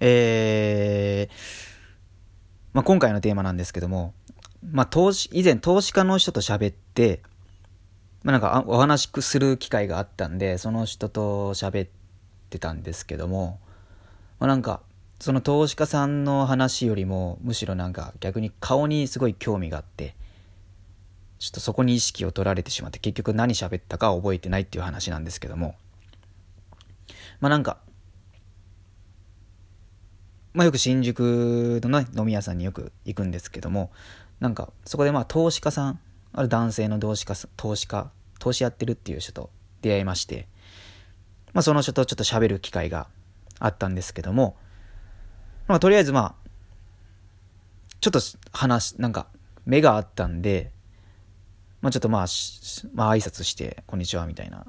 えー、まあ、今回のテーマなんですけども、まあ、投資、以前投資家の人と喋って、まあ、なんかお話しする機会があったんで、その人と喋ってたんですけども、まあ、なんか、その投資家さんの話よりも、むしろなんか逆に顔にすごい興味があって、ちょっとそこに意識を取られてしまって、結局何喋ったか覚えてないっていう話なんですけども、まあなんか、まあよく新宿の、ね、飲み屋さんによく行くんですけども、なんかそこでまあ投資家さん、ある男性の投資家、投資家、投資やってるっていう人と出会いまして、まあその人とちょっと喋る機会があったんですけども、まあとりあえずまあ、ちょっと話、なんか目があったんで、まあちょっとまあ、まあ挨拶して、こんにちはみたいな。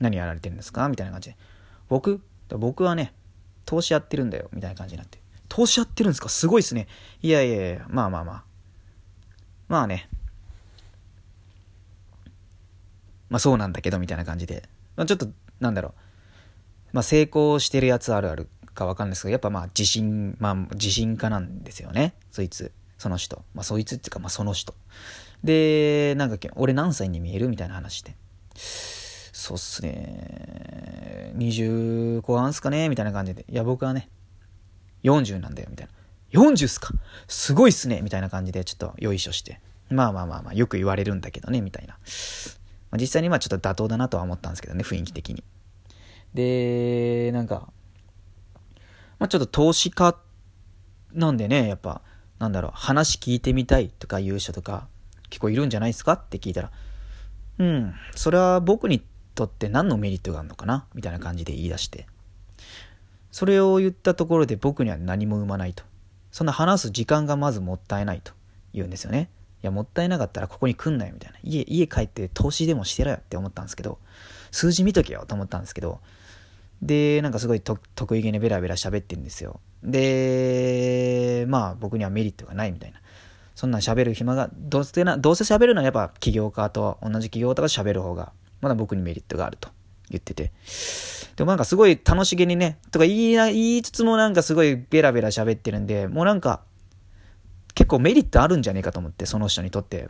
何やられてるんですか？みたいな感じで。僕？僕はね、投資やってるんだよ、みたいな感じになって。投資やってるんですか？すごいっすね。いやいやいや、まあまあまあ。まあね。まあそうなんだけど、みたいな感じで。まあ、ちょっと、なんだろう。まあ成功してるやつあるあるかわかんないですけど、やっぱまあ自信、まあ自信家なんですよね。そいつ。その人。まあそいつっていうか、まあその人。で、なんか、俺何歳に見える？みたいな話で。そうっすね。20後半っすかね？みたいな感じで。いや、僕はね、40なんだよ、みたいな。40っすか？すごいっすねみたいな感じで、ちょっとよいしょして。まあまあまあまあ、よく言われるんだけどね、みたいな。まあ、実際にまあちょっと妥当だなとは思ったんですけどね、雰囲気的に。で、なんか、まあちょっと投資家なんでね、やっぱ、なんだろう、話聞いてみたいとか言う人とか、結構いるんじゃないですか？って聞いたら、うん、それは僕にとって何のメリットがあるのかなみたいな感じで言い出して。それを言ったところで僕には何も生まないと。そんな話す時間がまずもったいないと言うんですよね。いや、もったいなかったらここに来んなよみたいな。家、家帰って投資でもしてろよって思ったんですけど、数字見とけよと思ったんですけど、で、なんかすごい得意げにベラベラ喋ってるんですよ。で、まあ僕にはメリットがないみたいな。そんなん喋る暇が、どうせな、どうせ喋るのはやっぱ起業家と同じ起業家とか喋る方がまだ僕にメリットがあると言ってて。でもなんかすごい楽しげにね、とか言い、言いつつもなんかすごいベラベラ喋ってるんで、もうなんか、結構メリットあるんじゃねえかと思って、その人にとって。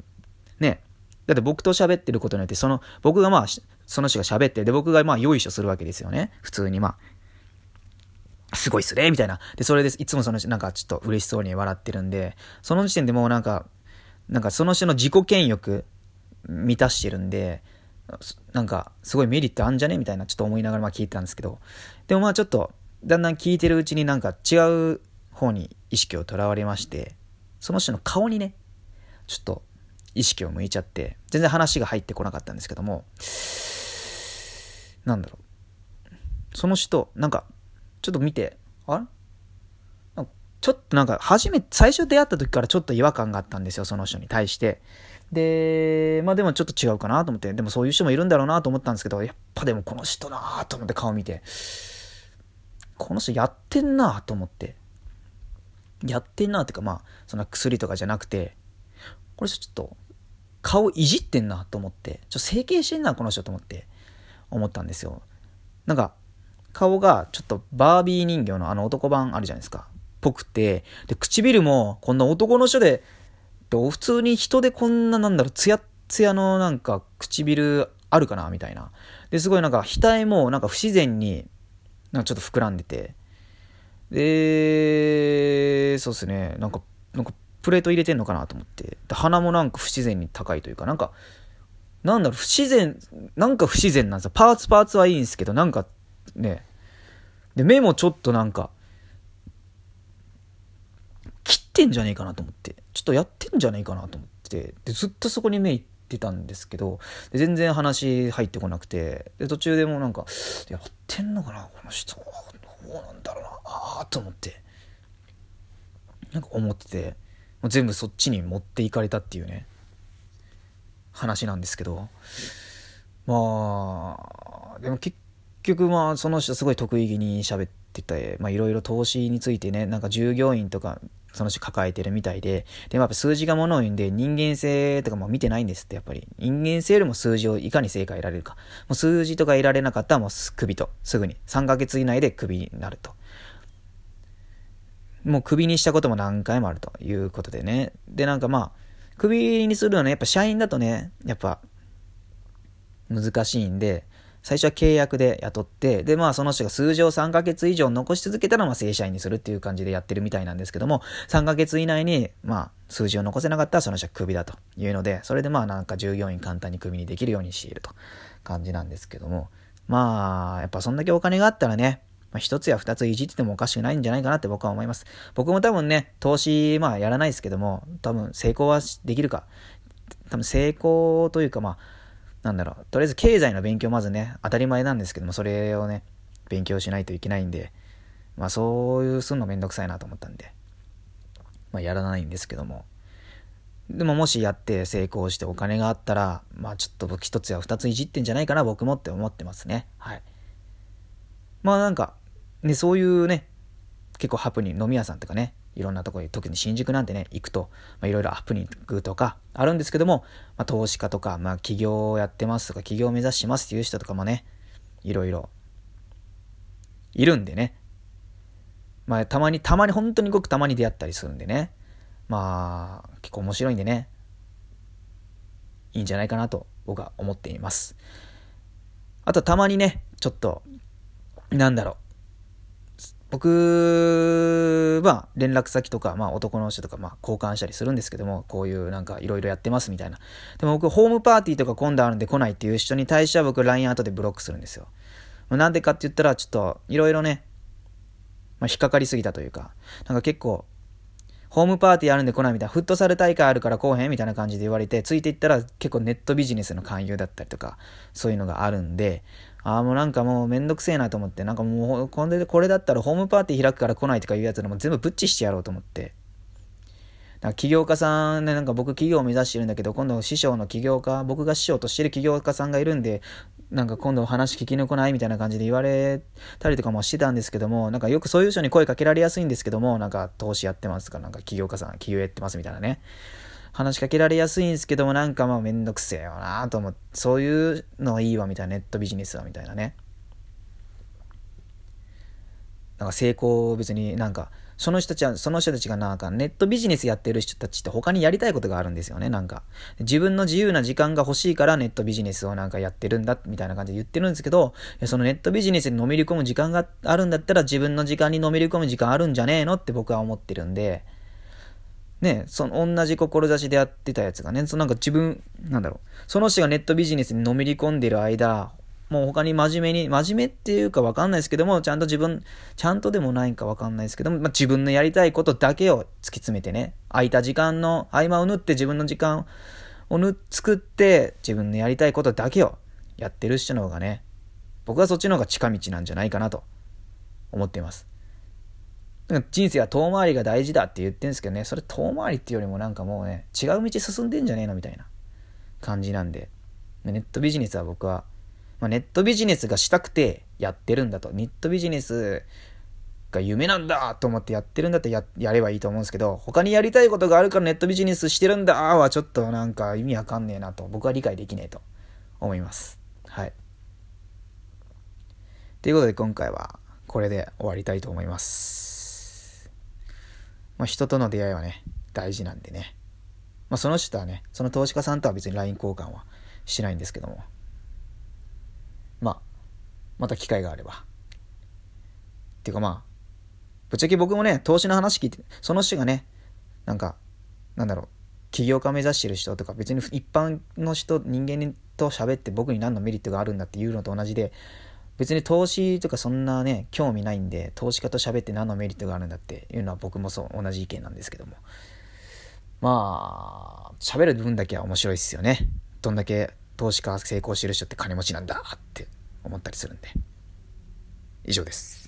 ね。だって僕と喋ってることによって、その、僕がまあ、その人が喋って、で、僕がまあ、よいしょするわけですよね。普通にまあ、すごいっすねみたいな。で、それでいつもその人、なんかちょっと嬉しそうに笑ってるんで、その時点でもうなんか、なんかその人の自己権欲満たしてるんで、なんか、すごいメリットあんじゃね？みたいな、ちょっと思いながらま聞いてたんですけど、でもまあちょっと、だんだん聞いてるうちになんか違う方に意識をとらわれまして、その人の顔にね、ちょっと意識を向いちゃって、全然話が入ってこなかったんですけども、なんだろう。その人、なんか、ちょっと見て、あれ？ちょっとなんか、初め、最初出会った時からちょっと違和感があったんですよ、その人に対して。で、まあでもちょっと違うかなと思って、でもそういう人もいるんだろうなと思ったんですけど、やっぱでもこの人なと思って顔見て、この人やってんなと思って、やってんなっていうかまあ、そんな薬とかじゃなくて、これちょっと顔いじってんなと思って、ちょっと整形してんなこの人と思って、思ったんですよ。なんか、顔がちょっとバービー人形のあの男版あるじゃないですか。ぽくて、で、唇もこんな男の人で普通に人でこんななんだろう、ツヤツヤのなんか唇あるかなみたいな。で、すごいなんか額もなんか不自然になんかちょっと膨らんでて。で、そうっすね。なんか、なんかプレート入れてんのかなと思って。で、鼻もなんか不自然に高いというか、なんか、なんだろう、不自然、なんか不自然なんですよ。パーツパーツはいいんですけど、なんかね。で、目もちょっとなんか、ってんじゃねえかなと思って。ちょっとやってんじゃねえかなと思って。でずっとそこに目いってたんですけどで全然話入ってこなくて。で途中でもなんかやってんのかなこの人どうなんだろうな。ああと思って。なんか思ってて。もう全部そっちに持っていかれたっていうね。話なんですけど。まあでも結局まあその人すごい得意気に喋っててまあいろいろ投資についてねなんか従業員とかその人抱えてるみたいで、でもやっぱ数字がものを言うんで、人間性とかも見てないんですって、やっぱり。人間性よりも数字をいかに正解得られるか。もう数字とか得られなかったらもう首と、すぐに。3ヶ月以内で首になると。もうクビにしたことも何回もあるということでね。で、なんかまあ、クビにするのはね、やっぱ社員だとね、やっぱ難しいんで、最初は契約で雇って、で、まあその人が数字を3ヶ月以上残し続けたら、まあ正社員にするっていう感じでやってるみたいなんですけども、3ヶ月以内に、まあ数字を残せなかったらその人はクビだというので、それでまあなんか従業員簡単にクビにできるようにしていると感じなんですけども、まあ、やっぱそんだけお金があったらね、まあ、一つや二ついじっててもおかしくないんじゃないかなって僕は思います。僕も多分ね、投資、まあやらないですけども、多分成功はできるか。多分成功というかまあ、なんだろう、とりあえず経済の勉強まずね、当たり前なんですけども、それをね、勉強しないといけないんで、まあそういうすんのめんどくさいなと思ったんで、まあやらないんですけども。でももしやって成功してお金があったら、まあちょっと僕一つや二ついじってんじゃないかな、僕もって思ってますね。はい。まあなんか、ね、そういうね、結構ハプニング、飲み屋さんとかね、いろんなところに、特に新宿なんてね、行くと、まあ、いろいろアップニングとかあるんですけども、まあ、投資家とか、まあ、起業をやってますとか、起業を目指しますっていう人とかもね、いろいろ、いるんでね。まあ、たまに、たまに、本当にごくたまに出会ったりするんでね。まあ、結構面白いんでね、いいんじゃないかなと僕は思っています。あと、たまにね、ちょっと、なんだろう、僕は連絡先とか、まあ男の人とか、まあ交換したりするんですけども、こういうなんかいろいろやってますみたいな。でも僕、ホームパーティーとか今度あるんで来ないっていう人に対しては僕 LINE 後でブロックするんですよ。なんでかって言ったら、ちょっといろいろね、まあ引っかかりすぎたというか、なんか結構、ホームパーティーあるんで来ないみたいな、フットサル大会あるから来へんみたいな感じで言われて、ついていったら結構ネットビジネスの勧誘だったりとか、そういうのがあるんで、ああ、もうなんかもうめんどくせえなと思って、なんかもうこれでこれだったらホームパーティー開くから来ないとかいうやつでも全部ブッチしてやろうと思って。なんか起業家さんね、なんか僕企業を目指してるんだけど、今度師匠の起業家、僕が師匠としてる起業家さんがいるんで、なんか今度話聞きに来ないみたいな感じで言われたりとかもしてたんですけども、なんかよくそういう人に声かけられやすいんですけども、なんか投資やってますか、なんか起業家さん、起業やってますみたいなね。話しかけられやすいんですけども、なんかまあめんどくせえよなと思って、そういうのはいいわみたいな、ネットビジネスはみたいなね。なんか成功別になんか、その人たちは、その人たちがなんかネットビジネスやってる人たちって他にやりたいことがあるんですよね、なんか。自分の自由な時間が欲しいからネットビジネスをなんかやってるんだ、みたいな感じで言ってるんですけど、そのネットビジネスにのめり込む時間があるんだったら自分の時間にのめり込む時間あるんじゃねえのって僕は思ってるんで、ね、その同じ志でやってたやつがね、そのなんか自分、なんだろう、その人がネットビジネスにのめり込んでる間、もう他に真面目に、真面目っていうかわかんないですけども、ちゃんと自分、ちゃんとでもないんかわかんないですけども、まあ、自分のやりたいことだけを突き詰めてね、空いた時間の合間を縫って自分の時間をぬ作って、自分のやりたいことだけをやってる人の方がね、僕はそっちの方が近道なんじゃないかなと思っています。人生は遠回りが大事だって言ってるんですけどね、それ遠回りっていうよりもなんかもうね、違う道進んでんじゃねえのみたいな感じなんで、ネットビジネスは僕は、まあ、ネットビジネスがしたくてやってるんだと、ネットビジネスが夢なんだと思ってやってるんだってややればいいと思うんですけど、他にやりたいことがあるからネットビジネスしてるんだはちょっとなんか意味わかんねえなと、僕は理解できねえと思います。はい。ということで今回はこれで終わりたいと思います。まあ、人との出会いはね、大事なんでね。まあ、その人はね、その投資家さんとは別に LINE 交換はしないんですけども。まあ、また機会があれば。っていうかまあ、ぶっちゃけ僕もね、投資の話聞いて、その人がね、なんか、なんだろう、起業家目指してる人とか、別に一般の人、人間と喋って僕に何のメリットがあるんだっていうのと同じで、別に投資とかそんなね、興味ないんで、投資家と喋って何のメリットがあるんだっていうのは僕もそう、同じ意見なんですけども。まあ、喋る分だけは面白いっすよね。どんだけ投資家成功してる人って金持ちなんだって思ったりするんで。以上です。